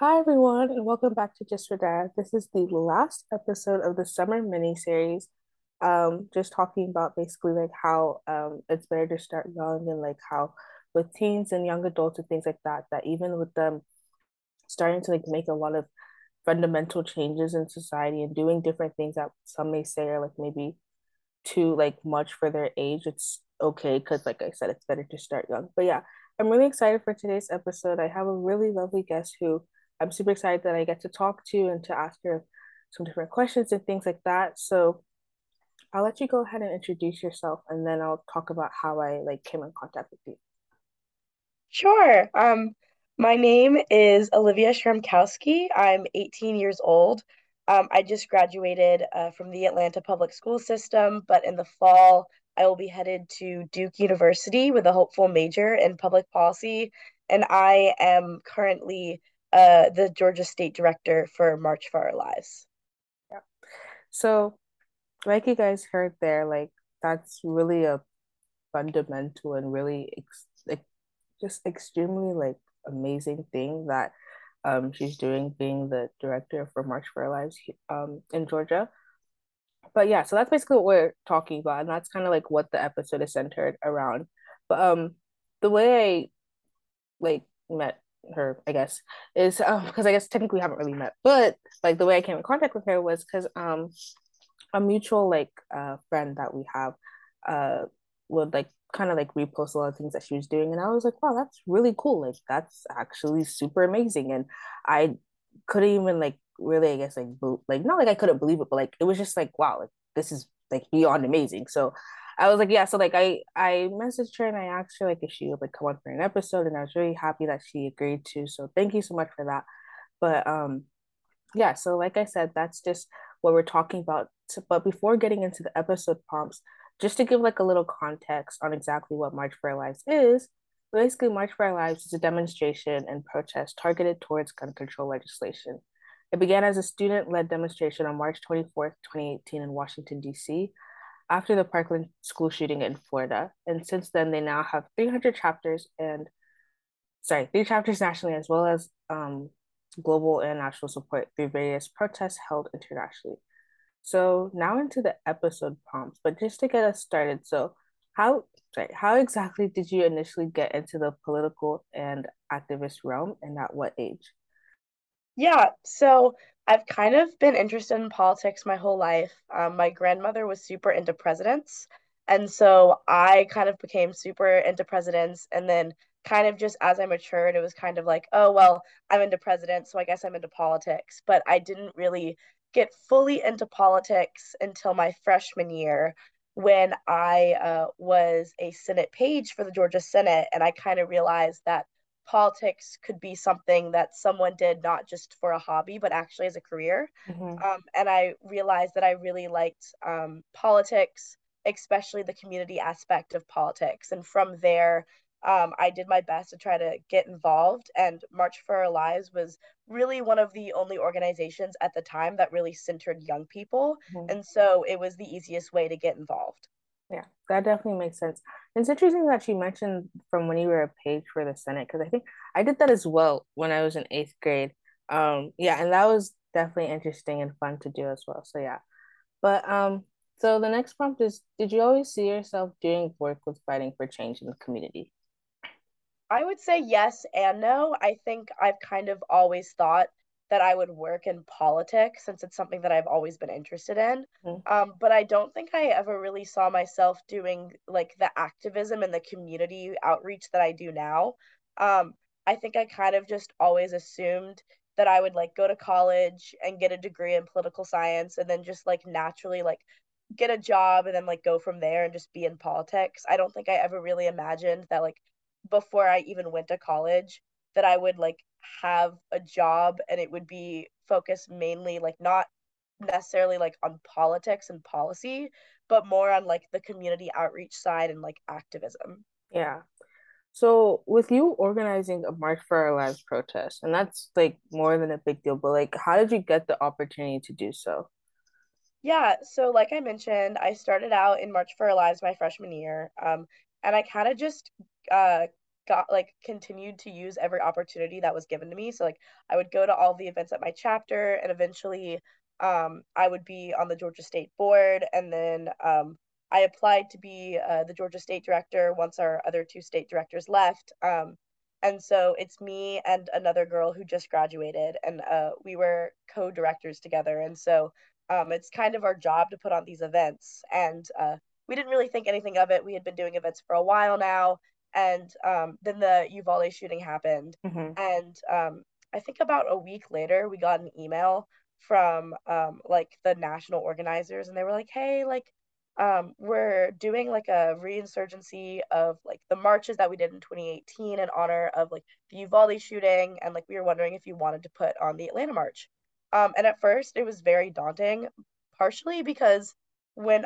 Hi everyone, and welcome back to Just for Dad. This is the last episode of the summer mini series. Um, just talking about basically like how um it's better to start young and like how with teens and young adults and things like that, that even with them starting to like make a lot of fundamental changes in society and doing different things that some may say are like maybe too like much for their age, it's okay because like I said, it's better to start young. But yeah, I'm really excited for today's episode. I have a really lovely guest who I'm super excited that I get to talk to and to ask her some different questions and things like that. So I'll let you go ahead and introduce yourself and then I'll talk about how I like came in contact with you. Sure. Um, my name is Olivia Shremkowski. I'm 18 years old. Um, I just graduated uh, from the Atlanta Public School System, but in the fall, I will be headed to Duke University with a hopeful major in public policy. And I am currently uh, the Georgia State Director for March for Our Lives. Yeah. So, like you guys heard there, like that's really a fundamental and really ex- like just extremely like amazing thing that um she's doing being the director for March for Our Lives um in Georgia. But yeah, so that's basically what we're talking about, and that's kind of like what the episode is centered around. But um the way I like met her, I guess, is um because I guess technically we haven't really met, but like the way I came in contact with her was because um a mutual like uh friend that we have uh would like kind of like repost a lot of things that she was doing and I was like wow that's really cool like that's actually super amazing and I couldn't even like really I guess like like not like I couldn't believe it but like it was just like wow like this is like beyond amazing so I was like yeah so like I I messaged her and I asked her like if she would like come on for an episode and I was really happy that she agreed to so thank you so much for that but um yeah, so like I said, that's just what we're talking about. But before getting into the episode prompts, just to give like a little context on exactly what March for Our Lives is, basically March for Our Lives is a demonstration and protest targeted towards gun control legislation. It began as a student-led demonstration on March 24th, 2018 in Washington, D.C., after the Parkland school shooting in Florida. And since then, they now have 300 chapters and, sorry, three chapters nationally, as well as um, global and national support through various protests held internationally. So now into the episode prompts, but just to get us started, so how sorry, how exactly did you initially get into the political and activist realm and at what age? Yeah, so I've kind of been interested in politics my whole life. Um, my grandmother was super into presidents, and so I kind of became super into presidents. And then, kind of just as I matured, it was kind of like, oh, well, I'm into presidents, so I guess I'm into politics. But I didn't really get fully into politics until my freshman year when I uh, was a Senate page for the Georgia Senate, and I kind of realized that politics could be something that someone did not just for a hobby, but actually as a career. Mm-hmm. Um, and I realized that I really liked um, politics, especially the community aspect of politics. And from there, um, I did my best to try to get involved. And March for Our Lives was really one of the only organizations at the time that really centered young people. Mm-hmm. And so it was the easiest way to get involved. Yeah, that definitely makes sense. It's interesting that you mentioned from when you were a page for the Senate, because I think I did that as well when I was in eighth grade. Um, yeah, and that was definitely interesting and fun to do as well. So yeah. But um, so the next prompt is, did you always see yourself doing work with fighting for change in the community? I would say yes and no. I think I've kind of always thought that I would work in politics since it's something that I've always been interested in. Mm-hmm. Um, but I don't think I ever really saw myself doing like the activism and the community outreach that I do now. Um, I think I kind of just always assumed that I would like go to college and get a degree in political science and then just like naturally like get a job and then like go from there and just be in politics. I don't think I ever really imagined that like before I even went to college that I would like have a job and it would be focused mainly like not necessarily like on politics and policy, but more on like the community outreach side and like activism. Yeah. So with you organizing a March for Our Lives protest, and that's like more than a big deal, but like how did you get the opportunity to do so? Yeah, so like I mentioned, I started out in March for Our Lives my freshman year. Um, and I kind of just uh got like continued to use every opportunity that was given to me. So like I would go to all the events at my chapter and eventually um I would be on the Georgia State board and then um I applied to be uh, the Georgia State director once our other two state directors left. Um and so it's me and another girl who just graduated and uh we were co-directors together and so um it's kind of our job to put on these events and uh we didn't really think anything of it. We had been doing events for a while now and um, then the Uvalde shooting happened, mm-hmm. and um, I think about a week later, we got an email from um, like the national organizers, and they were like, "Hey, like, um, we're doing like a reinsurgency of like the marches that we did in 2018 in honor of like the Uvalde shooting, and like we were wondering if you wanted to put on the Atlanta March." Um, and at first, it was very daunting, partially because when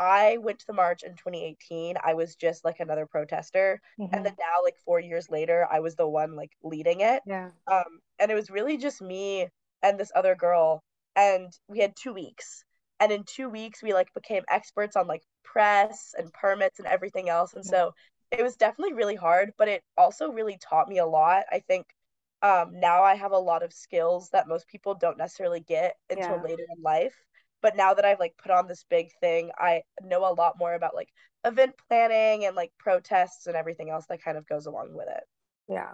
I went to the march in 2018. I was just like another protester. Mm-hmm. And then now, like four years later, I was the one like leading it. Yeah. Um, and it was really just me and this other girl. And we had two weeks. And in two weeks, we like became experts on like press and permits and everything else. And so it was definitely really hard, but it also really taught me a lot. I think um, now I have a lot of skills that most people don't necessarily get until yeah. later in life but now that I've like put on this big thing, I know a lot more about like event planning and like protests and everything else that kind of goes along with it. Yeah.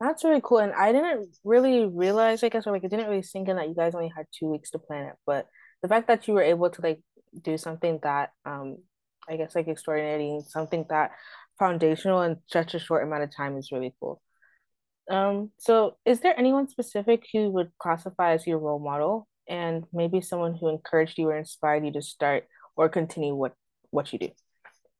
That's really cool. And I didn't really realize, I guess, or like it didn't really sink in that you guys only had two weeks to plan it. But the fact that you were able to like do something that um I guess like extraordinary, something that foundational in such a short amount of time is really cool. Um, so is there anyone specific who would classify as your role model? And maybe someone who encouraged you or inspired you to start or continue what what you do?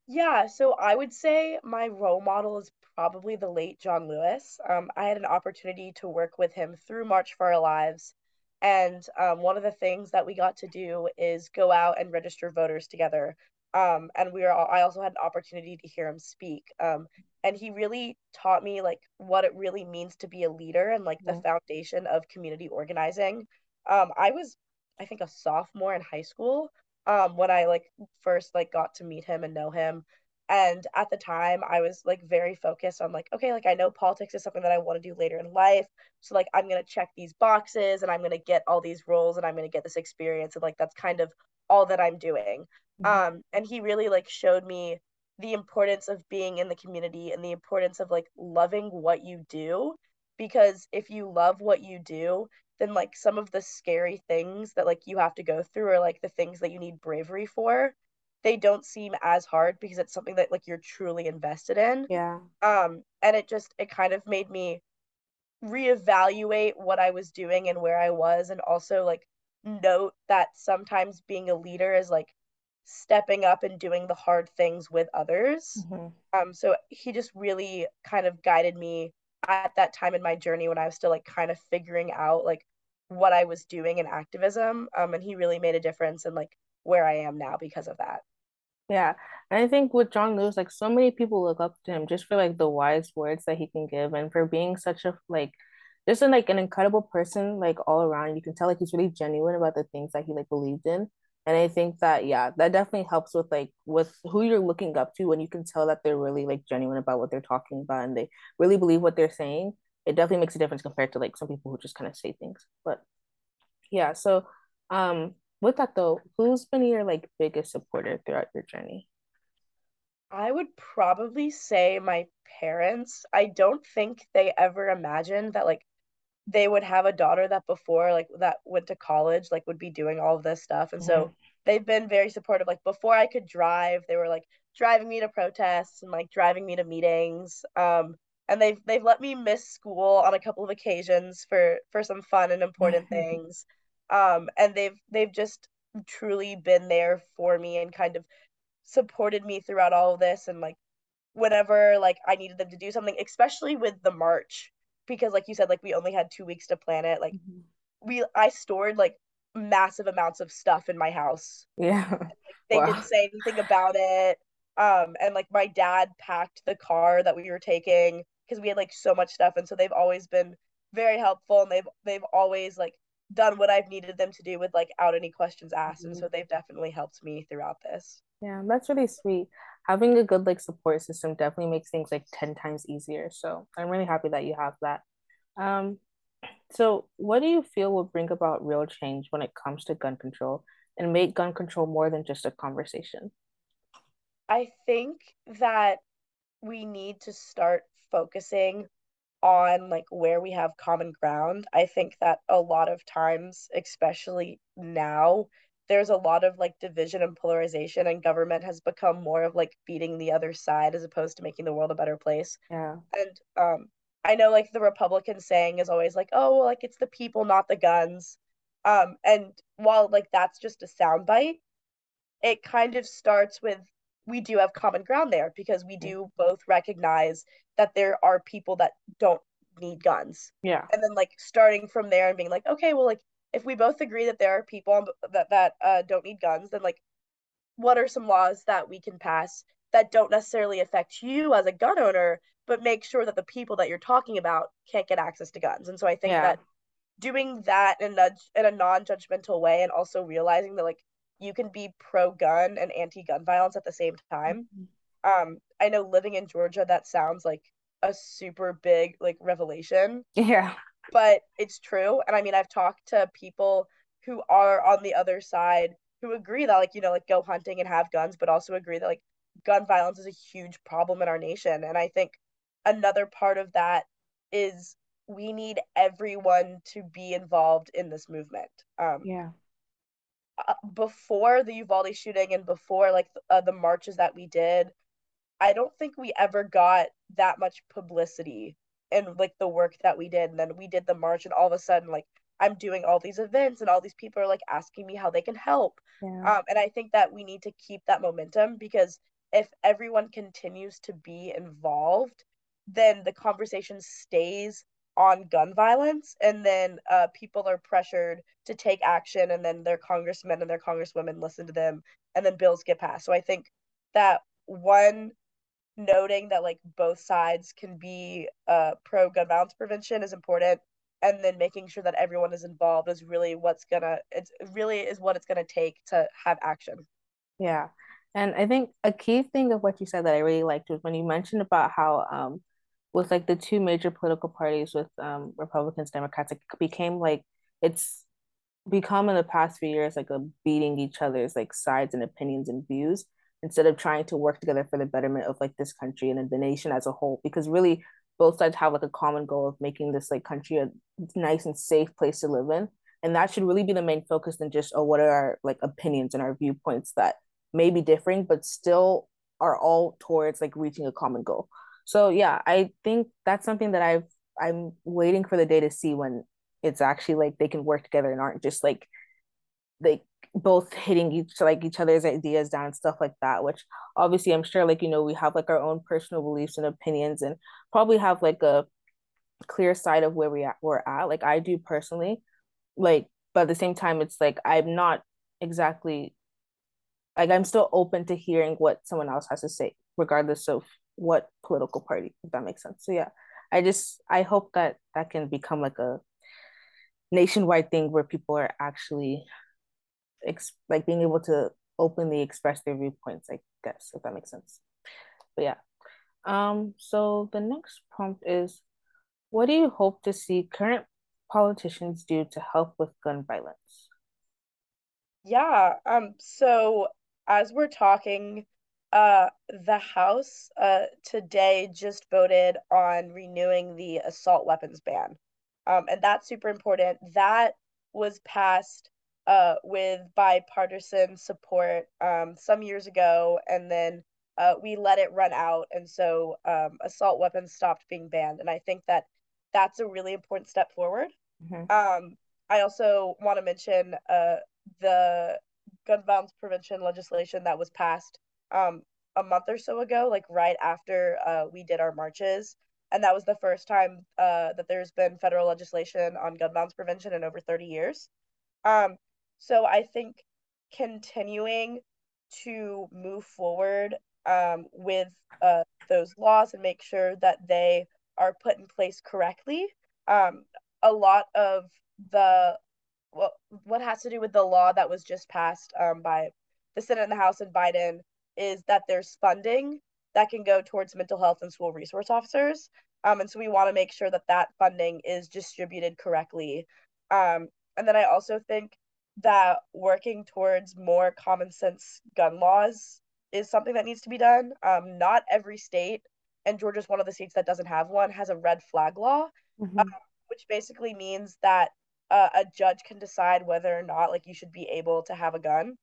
Yeah, so I would say my role model is probably the late John Lewis. Um, I had an opportunity to work with him through March for Our Lives. And um, one of the things that we got to do is go out and register voters together. Um, and we were all, I also had an opportunity to hear him speak. Um, and he really taught me like what it really means to be a leader and like the foundation of community organizing. Um, I was, I think, a sophomore in high school um, when I like first like got to meet him and know him. And at the time, I was like very focused on like, okay, like I know politics is something that I want to do later in life. So like I'm gonna check these boxes and I'm gonna get all these roles and I'm gonna get this experience and like that's kind of all that I'm doing. Mm-hmm. Um, and he really like showed me the importance of being in the community and the importance of like loving what you do because if you love what you do then like some of the scary things that like you have to go through or like the things that you need bravery for they don't seem as hard because it's something that like you're truly invested in. Yeah. Um and it just it kind of made me reevaluate what i was doing and where i was and also like note that sometimes being a leader is like stepping up and doing the hard things with others. Mm-hmm. um so he just really kind of guided me at that time in my journey when I was still like kind of figuring out like what I was doing in activism. Um, and he really made a difference in like where I am now because of that. Yeah. And I think with John Lewis, like so many people look up to him just for like the wise words that he can give and for being such a like just an like an incredible person like all around. You can tell like he's really genuine about the things that he like believed in. And I think that yeah, that definitely helps with like with who you're looking up to when you can tell that they're really like genuine about what they're talking about and they really believe what they're saying. It definitely makes a difference compared to like some people who just kind of say things. But yeah, so um with that though, who's been your like biggest supporter throughout your journey? I would probably say my parents. I don't think they ever imagined that like they would have a daughter that before like that went to college like would be doing all of this stuff. And mm-hmm. so they've been very supportive. Like before i could drive they were like driving me to protests and like driving me to meetings. Um and they've they've let me miss school on a couple of occasions for for some fun and important things. Um and they've they've just truly been there for me and kind of supported me throughout all of this and like whenever like i needed them to do something especially with the march because like you said like we only had 2 weeks to plan it like mm-hmm. we I stored like massive amounts of stuff in my house. Yeah. And, like, they wow. didn't say anything about it. Um and like my dad packed the car that we were taking because we had like so much stuff and so they've always been very helpful and they've they've always like done what I've needed them to do with like out any questions asked mm-hmm. and so they've definitely helped me throughout this. Yeah, that's really sweet. Having a good like support system definitely makes things like 10 times easier. So I'm really happy that you have that. Um, so what do you feel will bring about real change when it comes to gun control and make gun control more than just a conversation? I think that we need to start focusing on like where we have common ground. I think that a lot of times, especially now, there's a lot of like division and polarization and government has become more of like beating the other side as opposed to making the world a better place. Yeah. And um I know like the Republican saying is always like, oh, well, like it's the people, not the guns. Um, and while like that's just a soundbite, it kind of starts with we do have common ground there because we do both recognize that there are people that don't need guns. Yeah. And then like starting from there and being like, okay, well like if we both agree that there are people that that uh, don't need guns, then like what are some laws that we can pass that don't necessarily affect you as a gun owner, but make sure that the people that you're talking about can't get access to guns. And so I think yeah. that doing that in a in a non-judgmental way and also realizing that like you can be pro-gun and anti-gun violence at the same time. Mm-hmm. Um, I know living in Georgia, that sounds like a super big like revelation. Yeah. But it's true. And I mean, I've talked to people who are on the other side who agree that like, you know, like go hunting and have guns, but also agree that like gun violence is a huge problem in our nation. And I think another part of that is we need everyone to be involved in this movement. Um, yeah uh, before the Uvalde shooting and before like uh, the marches that we did, I don't think we ever got that much publicity in like the work that we did. And then we did the march, and all of a sudden, like I'm doing all these events, and all these people are like asking me how they can help. Yeah. Um, and I think that we need to keep that momentum because if everyone continues to be involved, then the conversation stays on gun violence and then uh, people are pressured to take action and then their congressmen and their congresswomen listen to them and then bills get passed so i think that one noting that like both sides can be uh, pro gun violence prevention is important and then making sure that everyone is involved is really what's gonna it's really is what it's gonna take to have action. Yeah and i think a key thing of what you said that i really liked was when you mentioned about how um with like the two major political parties with um, Republicans, Democrats, it became like it's become in the past few years like a beating each other's like sides and opinions and views instead of trying to work together for the betterment of like this country and the nation as a whole. Because really, both sides have like a common goal of making this like country a nice and safe place to live in. And that should really be the main focus than just, oh, what are our like opinions and our viewpoints that may be differing, but still are all towards like reaching a common goal. So yeah, I think that's something that I've I'm waiting for the day to see when it's actually like they can work together and aren't just like like both hitting each like each other's ideas down and stuff like that which obviously i'm sure like you know we have like our own personal beliefs and opinions and probably have like a clear side of where we at we're at like i do personally like but at the same time it's like i'm not exactly like i'm still open to hearing what someone else has to say regardless of what political party, if that makes sense. So yeah, I just I hope that that can become like a nationwide thing where people are actually ex- like being able to openly express their viewpoints, I guess, if that makes sense. But yeah. Um, so the next prompt is what do you hope to see current politicians do to help with gun violence? Yeah, um, so as we're talking uh, the House uh, today just voted on renewing the assault weapons ban. Um, and that's super important. That was passed uh, with bipartisan support um, some years ago, and then uh, we let it run out. And so um, assault weapons stopped being banned. And I think that that's a really important step forward. Mm-hmm. Um, I also want to mention uh, the gun violence prevention legislation that was passed um, a month or so ago, like right after uh, we did our marches. And that was the first time uh, that there's been federal legislation on gun violence prevention in over 30 years. Um, so I think continuing to move forward um, with uh, those laws and make sure that they are put in place correctly. Um, a lot of the well, what has to do with the law that was just passed um, by the Senate and the House and Biden is that there's funding that can go towards mental health and school resource officers. Um, and so we want to make sure that that funding is distributed correctly. Um, and then I also think that working towards more common sense gun laws is something that needs to be done. Um, not every state, and Georgia's one of the states that doesn't have one, has a red flag law, mm-hmm. um, which basically means that uh, a judge can decide whether or not like you should be able to have a gun,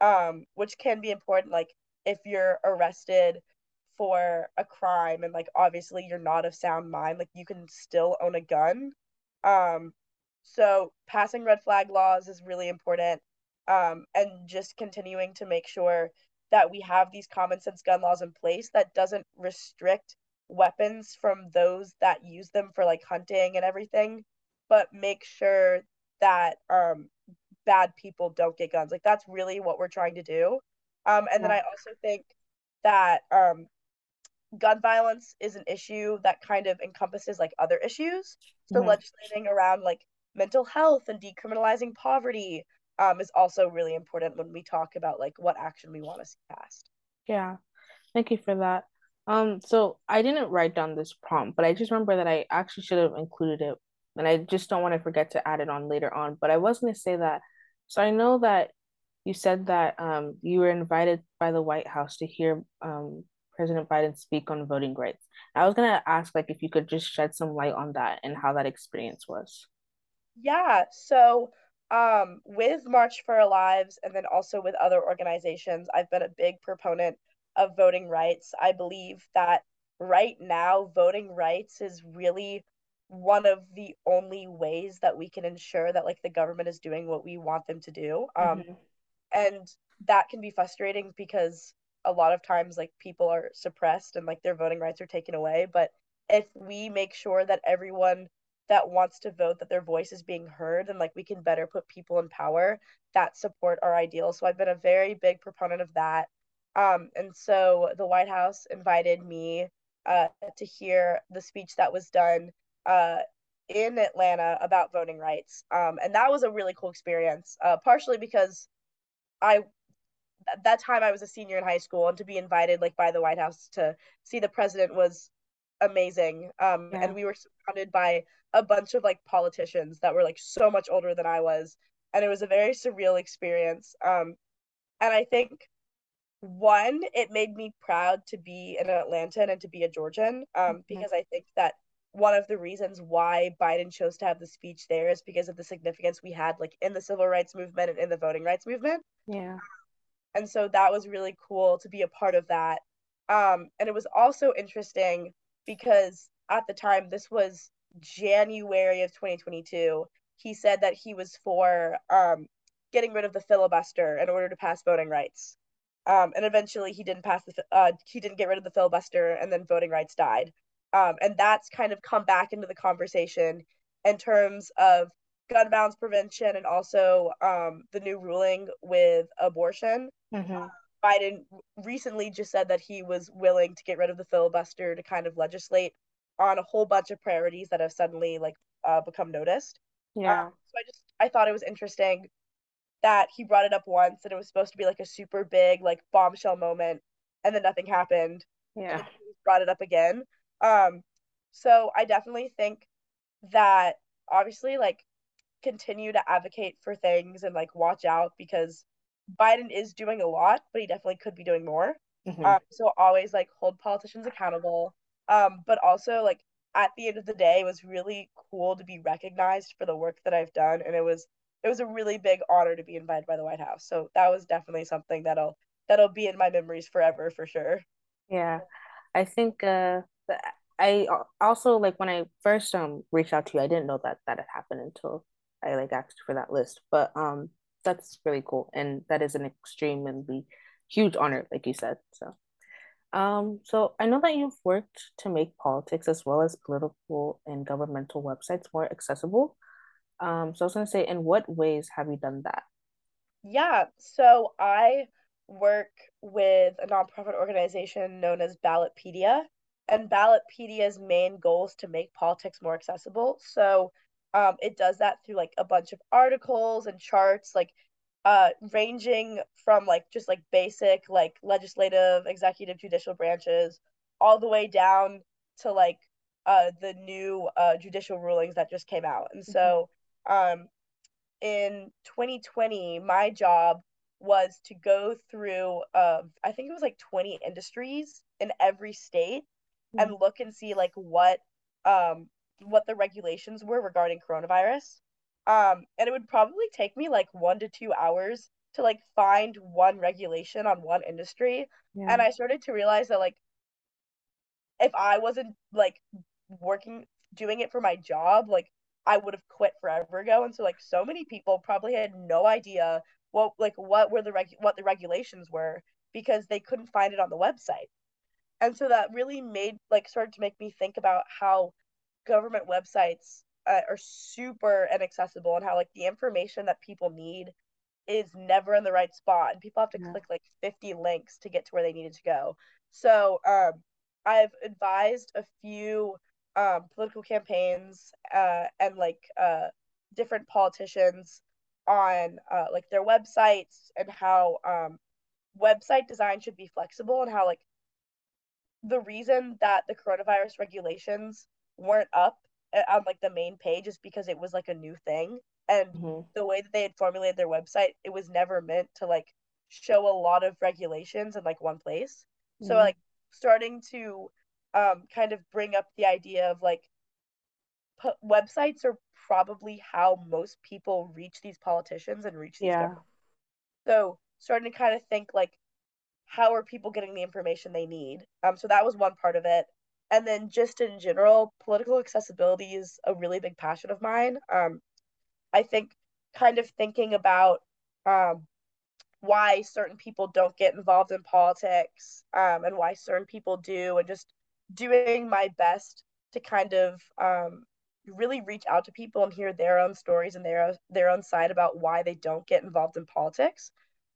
um, which can be important. Like if you're arrested for a crime and like obviously you're not of sound mind, like you can still own a gun. Um, so passing red flag laws is really important. Um, and just continuing to make sure that we have these common sense gun laws in place that doesn't restrict weapons from those that use them for like hunting and everything, but make sure that um bad people don't get guns. Like that's really what we're trying to do. Um, and yeah. then I also think that um, gun violence is an issue that kind of encompasses like other issues. So mm-hmm. legislating around like mental health and decriminalizing poverty um, is also really important when we talk about like what action we want to see passed. Yeah, thank you for that. Um, so I didn't write down this prompt, but I just remember that I actually should have included it, and I just don't want to forget to add it on later on. But I was going to say that. So I know that you said that um you were invited by the White House to hear um President Biden speak on voting rights. I was gonna ask like if you could just shed some light on that and how that experience was. Yeah, so um, with March for Our Lives and then also with other organizations, I've been a big proponent of voting rights. I believe that right now, voting rights is really one of the only ways that we can ensure that like the government is doing what we want them to do. Um, mm-hmm. and that can be frustrating because a lot of times like people are suppressed and like their voting rights are taken away. But if we make sure that everyone that wants to vote that their voice is being heard and like we can better put people in power that support our ideals. So i've been a very big proponent of that. Um, and so the white house invited me uh, to hear the speech that was done uh, in atlanta about voting rights. Um, and that was a really cool experience uh, partially because i at that time i was a senior in high school and to be invited like by the white house to see the president was amazing um, yeah. and we were surrounded by a bunch of like politicians that were like so much older than I was and it was a very surreal experience um and I think one it made me proud to be an Atlantan and to be a Georgian um mm-hmm. because I think that one of the reasons why Biden chose to have the speech there is because of the significance we had like in the civil rights movement and in the voting rights movement. Yeah. And so that was really cool to be a part of that. Um and it was also interesting because at the time this was January of 2022, he said that he was for um, getting rid of the filibuster in order to pass voting rights. Um, and eventually, he didn't pass the uh, he didn't get rid of the filibuster, and then voting rights died. Um, and that's kind of come back into the conversation in terms of gun violence prevention and also um, the new ruling with abortion. Mm-hmm. Biden recently just said that he was willing to get rid of the filibuster to kind of legislate on a whole bunch of priorities that have suddenly like uh, become noticed. Yeah. Um, so I just I thought it was interesting that he brought it up once and it was supposed to be like a super big like bombshell moment and then nothing happened. Yeah. he brought it up again. Um so I definitely think that obviously like continue to advocate for things and like watch out because Biden is doing a lot, but he definitely could be doing more. Mm-hmm. Um, so always like hold politicians accountable um, but also like at the end of the day, it was really cool to be recognized for the work that I've done, and it was it was a really big honor to be invited by the White House. So that was definitely something that'll that'll be in my memories forever for sure. Yeah, I think uh, I also like when I first um reached out to you, I didn't know that that had happened until I like asked for that list. But um, that's really cool, and that is an extremely huge honor, like you said. So um, so I know that you've worked to make politics as well as political and governmental websites more accessible. Um, so I was going to say, in what ways have you done that? Yeah, so I work with a nonprofit organization known as Ballotpedia, and Ballotpedia's main goal is to make politics more accessible. So um, it does that through like a bunch of articles and charts. Like uh ranging from like just like basic like legislative, executive, judicial branches all the way down to like uh the new uh judicial rulings that just came out. And so um in 2020 my job was to go through uh, I think it was like 20 industries in every state mm-hmm. and look and see like what um what the regulations were regarding coronavirus. Um, and it would probably take me like one to two hours to like find one regulation on one industry. Yeah. And I started to realize that like if I wasn't like working doing it for my job, like I would have quit forever ago. And so like so many people probably had no idea what like what were the reg what the regulations were because they couldn't find it on the website. And so that really made like started to make me think about how government websites uh, are super inaccessible and how like the information that people need is never in the right spot and people have to yeah. click like 50 links to get to where they needed to go. So um I've advised a few um, political campaigns uh, and like uh, different politicians on uh, like their websites and how um, website design should be flexible and how like the reason that the coronavirus regulations weren't up on like the main page is because it was like a new thing and mm-hmm. the way that they had formulated their website it was never meant to like show a lot of regulations in like one place mm-hmm. so like starting to um kind of bring up the idea of like p- websites are probably how most people reach these politicians and reach these yeah. So starting to kind of think like how are people getting the information they need? Um so that was one part of it. And then just in general, political accessibility is a really big passion of mine. Um I think kind of thinking about um why certain people don't get involved in politics um, and why certain people do and just doing my best to kind of um, really reach out to people and hear their own stories and their their own side about why they don't get involved in politics.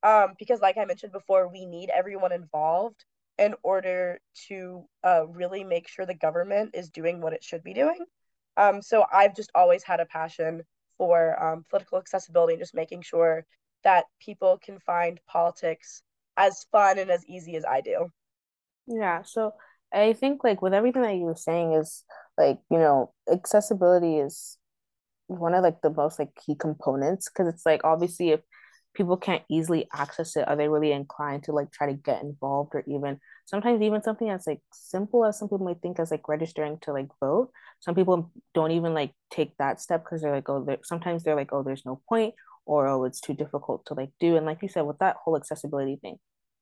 Um, because, like I mentioned before, we need everyone involved in order to uh, really make sure the government is doing what it should be doing. Um, so I've just always had a passion for um, political accessibility and just making sure that people can find politics as fun and as easy as I do. Yeah. So I think like with everything that you were saying is like, you know, accessibility is one of like the most like key components because it's like obviously if people can't easily access it, are they really inclined to like try to get involved or even sometimes even something as like simple as some people might think as like registering to like vote. Some people don't even like take that step because they're like, oh, they're, sometimes they're like, oh, there's no point or oh, it's too difficult to like do. And like you said, with that whole accessibility thing.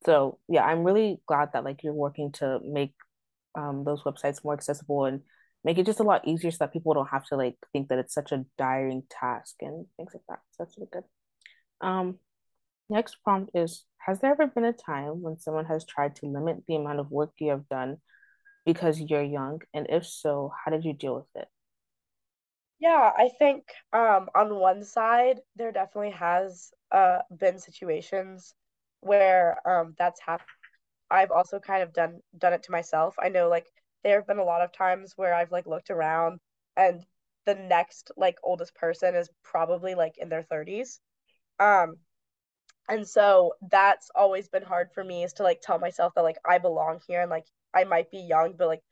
So yeah, I'm really glad that like you're working to make um, those websites more accessible and make it just a lot easier so that people don't have to like think that it's such a diring task and things like that. So that's really good. Um, next prompt is Has there ever been a time when someone has tried to limit the amount of work you have done because you're young? And if so, how did you deal with it? Yeah, I think um, on one side, there definitely has uh, been situations where um, that's happened I've also kind of done done it to myself. I know like there have been a lot of times where I've like looked around and the next like oldest person is probably like in their 30s. Um and so that's always been hard for me is to like tell myself that like I belong here and like I might be young but like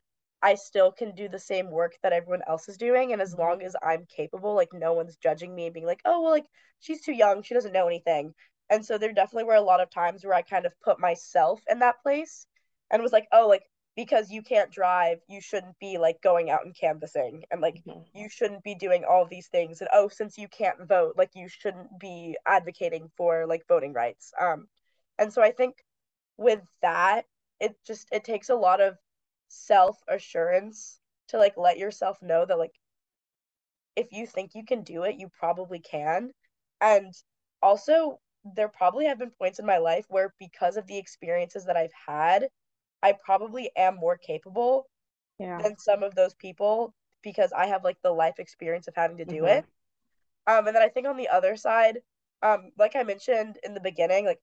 I still can do the same work that everyone else is doing. And as mm-hmm. long as I'm capable like no one's judging me and being like oh well like she's too young. She doesn't know anything. And so there definitely were a lot of times where I kind of put myself in that place and was like, oh, like because you can't drive, you shouldn't be like going out and canvassing and like mm-hmm. you shouldn't be doing all these things. And oh, since you can't vote, like you shouldn't be advocating for like voting rights. Um and so I think with that, it just it takes a lot of self-assurance to like let yourself know that like if you think you can do it, you probably can. And also there probably have been points in my life where because of the experiences that I've had, I probably am more capable yeah. than some of those people because I have like the life experience of having to do mm-hmm. it. Um, and then I think on the other side, um, like I mentioned in the beginning, like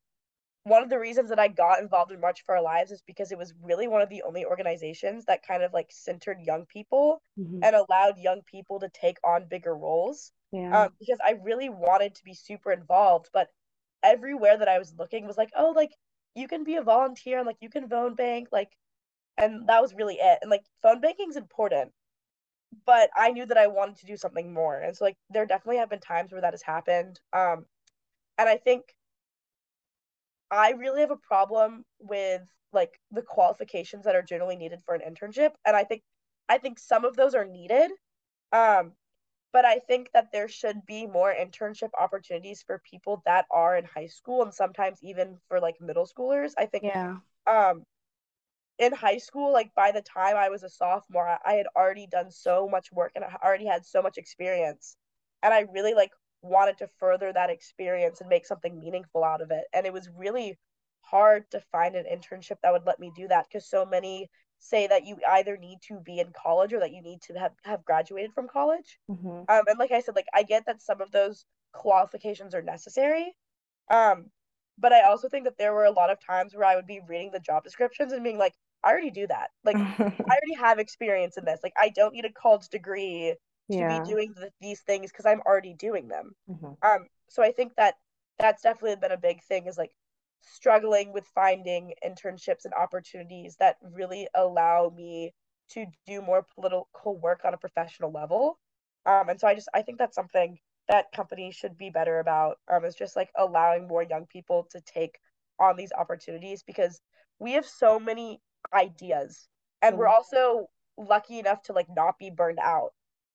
one of the reasons that I got involved in March for Our Lives is because it was really one of the only organizations that kind of like centered young people mm-hmm. and allowed young people to take on bigger roles. Yeah. Um, because I really wanted to be super involved, but everywhere that I was looking was like, oh, like you can be a volunteer and like you can phone bank, like, and that was really it. And like phone banking is important, but I knew that I wanted to do something more. And so like there definitely have been times where that has happened. Um, and I think I really have a problem with like the qualifications that are generally needed for an internship, and I think I think some of those are needed. Um, but I think that there should be more internship opportunities for people that are in high school and sometimes even for like middle schoolers. I think yeah. Um, in high school, like by the time I was a sophomore, I had already done so much work and I already had so much experience. And I really like wanted to further that experience and make something meaningful out of it. And it was really hard to find an internship that would let me do that because so many say that you either need to be in college or that you need to have, have graduated from college. Mm-hmm. Um, and like I said, like I get that some of those qualifications are necessary. Um, but I also think that there were a lot of times where I would be reading the job descriptions and being like, I already do that. Like I already have experience in this. Like I don't need a college degree to yeah. be doing the, these things because I'm already doing them. Mm-hmm. Um, so I think that that's definitely been a big thing is like struggling with finding internships and opportunities that really allow me to do more political work on a professional level. Um, and so I just I think that's something that companies should be better about. Um, is just like allowing more young people to take on these opportunities because we have so many ideas and mm-hmm. we're also lucky enough to like not be burned out.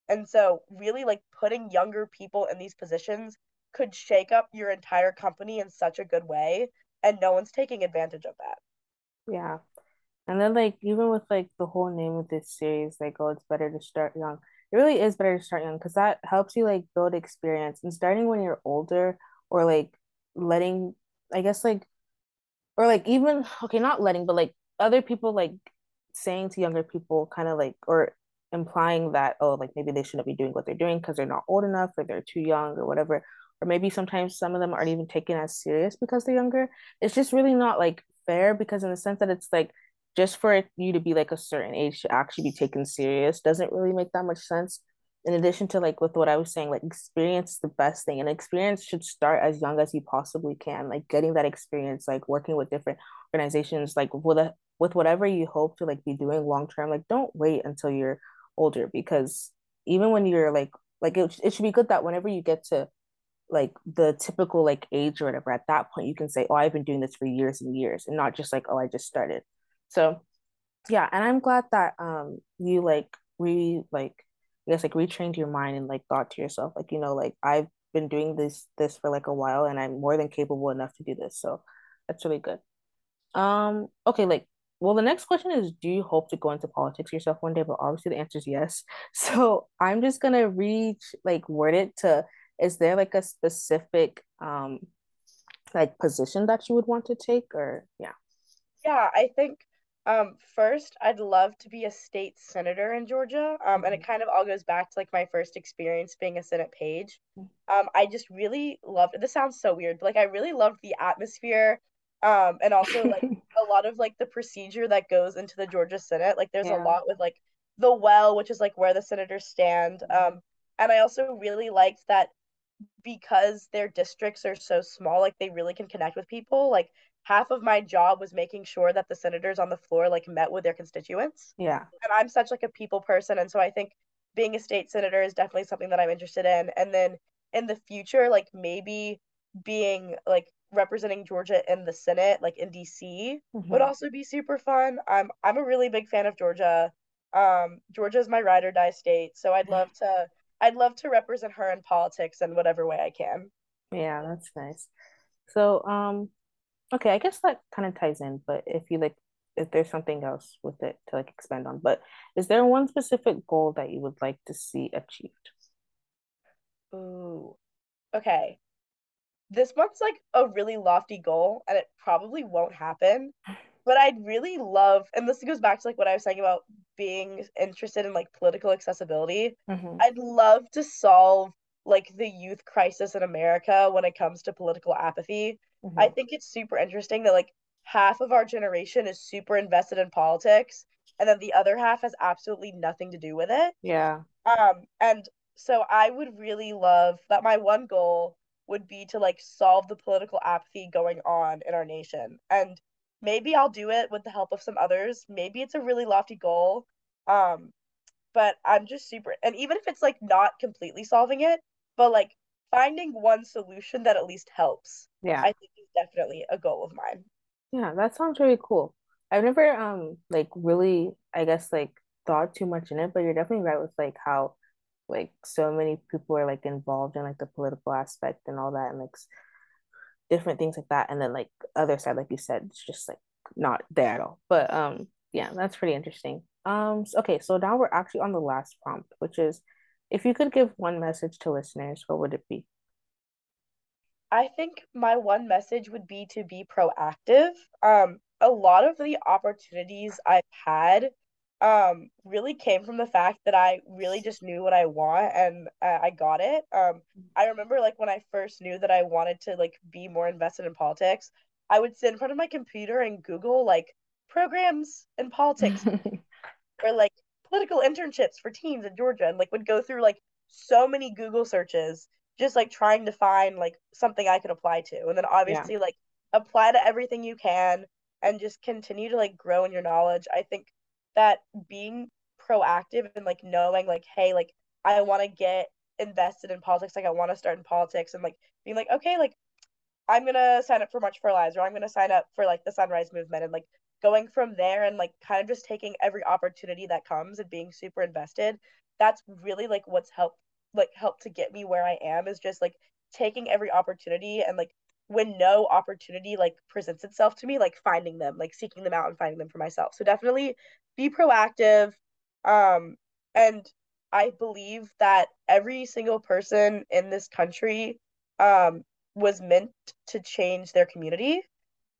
And so really like putting younger people in these positions could shake up your entire company in such a good way and no one's taking advantage of that. Yeah. And then like even with like the whole name of this series, like oh it's better to start young. It really is better to start young because that helps you like build experience and starting when you're older or like letting I guess like or like even okay, not letting, but like other people like saying to younger people kind of like or implying that oh like maybe they shouldn't be doing what they're doing because they're not old enough or they're too young or whatever or maybe sometimes some of them aren't even taken as serious because they're younger. It's just really not like fair because in the sense that it's like just for you to be like a certain age to actually be taken serious doesn't really make that much sense. In addition to like with what i was saying like experience is the best thing and experience should start as young as you possibly can like getting that experience like working with different organizations like with a with whatever you hope to like be doing long term like don't wait until you're older because even when you're like like it, it should be good that whenever you get to like the typical like age or whatever at that point you can say oh i've been doing this for years and years and not just like oh i just started. So yeah and i'm glad that um you like re like i guess like retrained your mind and like thought to yourself like you know like i've been doing this this for like a while and i'm more than capable enough to do this so that's really good. Um okay like well the next question is do you hope to go into politics yourself one day? But obviously the answer is yes. So i'm just gonna reach like word it to is there like a specific um like position that you would want to take or yeah yeah i think um first i'd love to be a state senator in georgia um and it mm-hmm. kind of all goes back to like my first experience being a senate page mm-hmm. um i just really loved this sounds so weird but like i really loved the atmosphere um and also like a lot of like the procedure that goes into the georgia senate like there's yeah. a lot with like the well which is like where the senators stand mm-hmm. um and i also really liked that because their districts are so small like they really can connect with people like half of my job was making sure that the senators on the floor like met with their constituents. Yeah. And i'm such like a people person and so i think being a state senator is definitely something that i'm interested in. And then in the future like maybe being like representing georgia in the senate like in dc mm-hmm. would also be super fun. I'm i'm a really big fan of georgia. Um georgia is my ride or die state so i'd love to I'd love to represent her in politics in whatever way I can. Yeah, that's nice. So, um, okay, I guess that kind of ties in, but if you like, if there's something else with it to like expand on, but is there one specific goal that you would like to see achieved? Ooh, okay. This one's like a really lofty goal, and it probably won't happen. But I'd really love, and this goes back to like what I was saying about being interested in like political accessibility. Mm-hmm. I'd love to solve like the youth crisis in America when it comes to political apathy. Mm-hmm. I think it's super interesting that like half of our generation is super invested in politics and then the other half has absolutely nothing to do with it. Yeah. Um and so I would really love that my one goal would be to like solve the political apathy going on in our nation. And maybe I'll do it with the help of some others. Maybe it's a really lofty goal. Um, but I'm just super and even if it's like not completely solving it, but like finding one solution that at least helps. Yeah. I think is definitely a goal of mine. Yeah, that sounds really cool. I've never um like really I guess like thought too much in it, but you're definitely right with like how like so many people are like involved in like the political aspect and all that and like different things like that. And then like other side like you said it's just like not there at all. But um yeah that's pretty interesting. Um okay so now we're actually on the last prompt which is if you could give one message to listeners what would it be? I think my one message would be to be proactive. Um, a lot of the opportunities I've had um really came from the fact that I really just knew what I want and uh, I got it. Um I remember like when I first knew that I wanted to like be more invested in politics, I would sit in front of my computer and Google like programs in politics or like political internships for teens in Georgia and like would go through like so many Google searches just like trying to find like something I could apply to. And then obviously yeah. like apply to everything you can and just continue to like grow in your knowledge. I think that being proactive and like knowing like hey like i want to get invested in politics like i want to start in politics and like being like okay like i'm gonna sign up for march for lives or i'm gonna sign up for like the sunrise movement and like going from there and like kind of just taking every opportunity that comes and being super invested that's really like what's helped like helped to get me where i am is just like taking every opportunity and like when no opportunity like presents itself to me like finding them like seeking them out and finding them for myself. So definitely be proactive um and i believe that every single person in this country um was meant to change their community.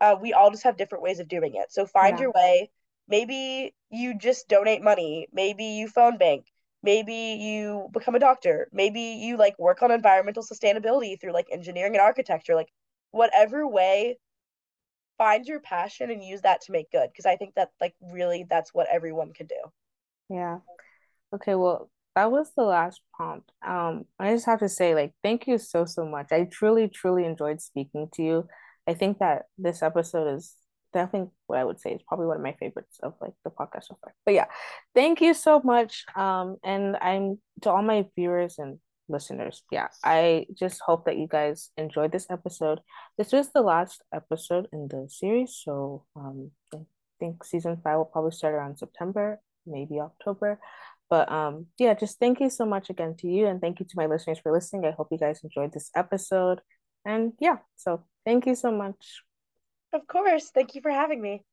Uh, we all just have different ways of doing it. So find yeah. your way. Maybe you just donate money. Maybe you phone bank. Maybe you become a doctor. Maybe you like work on environmental sustainability through like engineering and architecture. Like whatever way find your passion and use that to make good because i think that like really that's what everyone can do. Yeah. Okay well that was the last prompt. Um i just have to say like thank you so so much. I truly truly enjoyed speaking to you. I think that this episode is definitely what i would say is probably one of my favorites of like the podcast so far. But yeah thank you so much. Um and i'm to all my viewers and listeners. Yeah, I just hope that you guys enjoyed this episode. This was the last episode in the series, so um, I think season five will probably start around September, maybe October. But um, yeah, just thank you so much again to you, and thank you to my listeners for listening. I hope you guys enjoyed this episode, and yeah, so thank you so much. Of course, thank you for having me.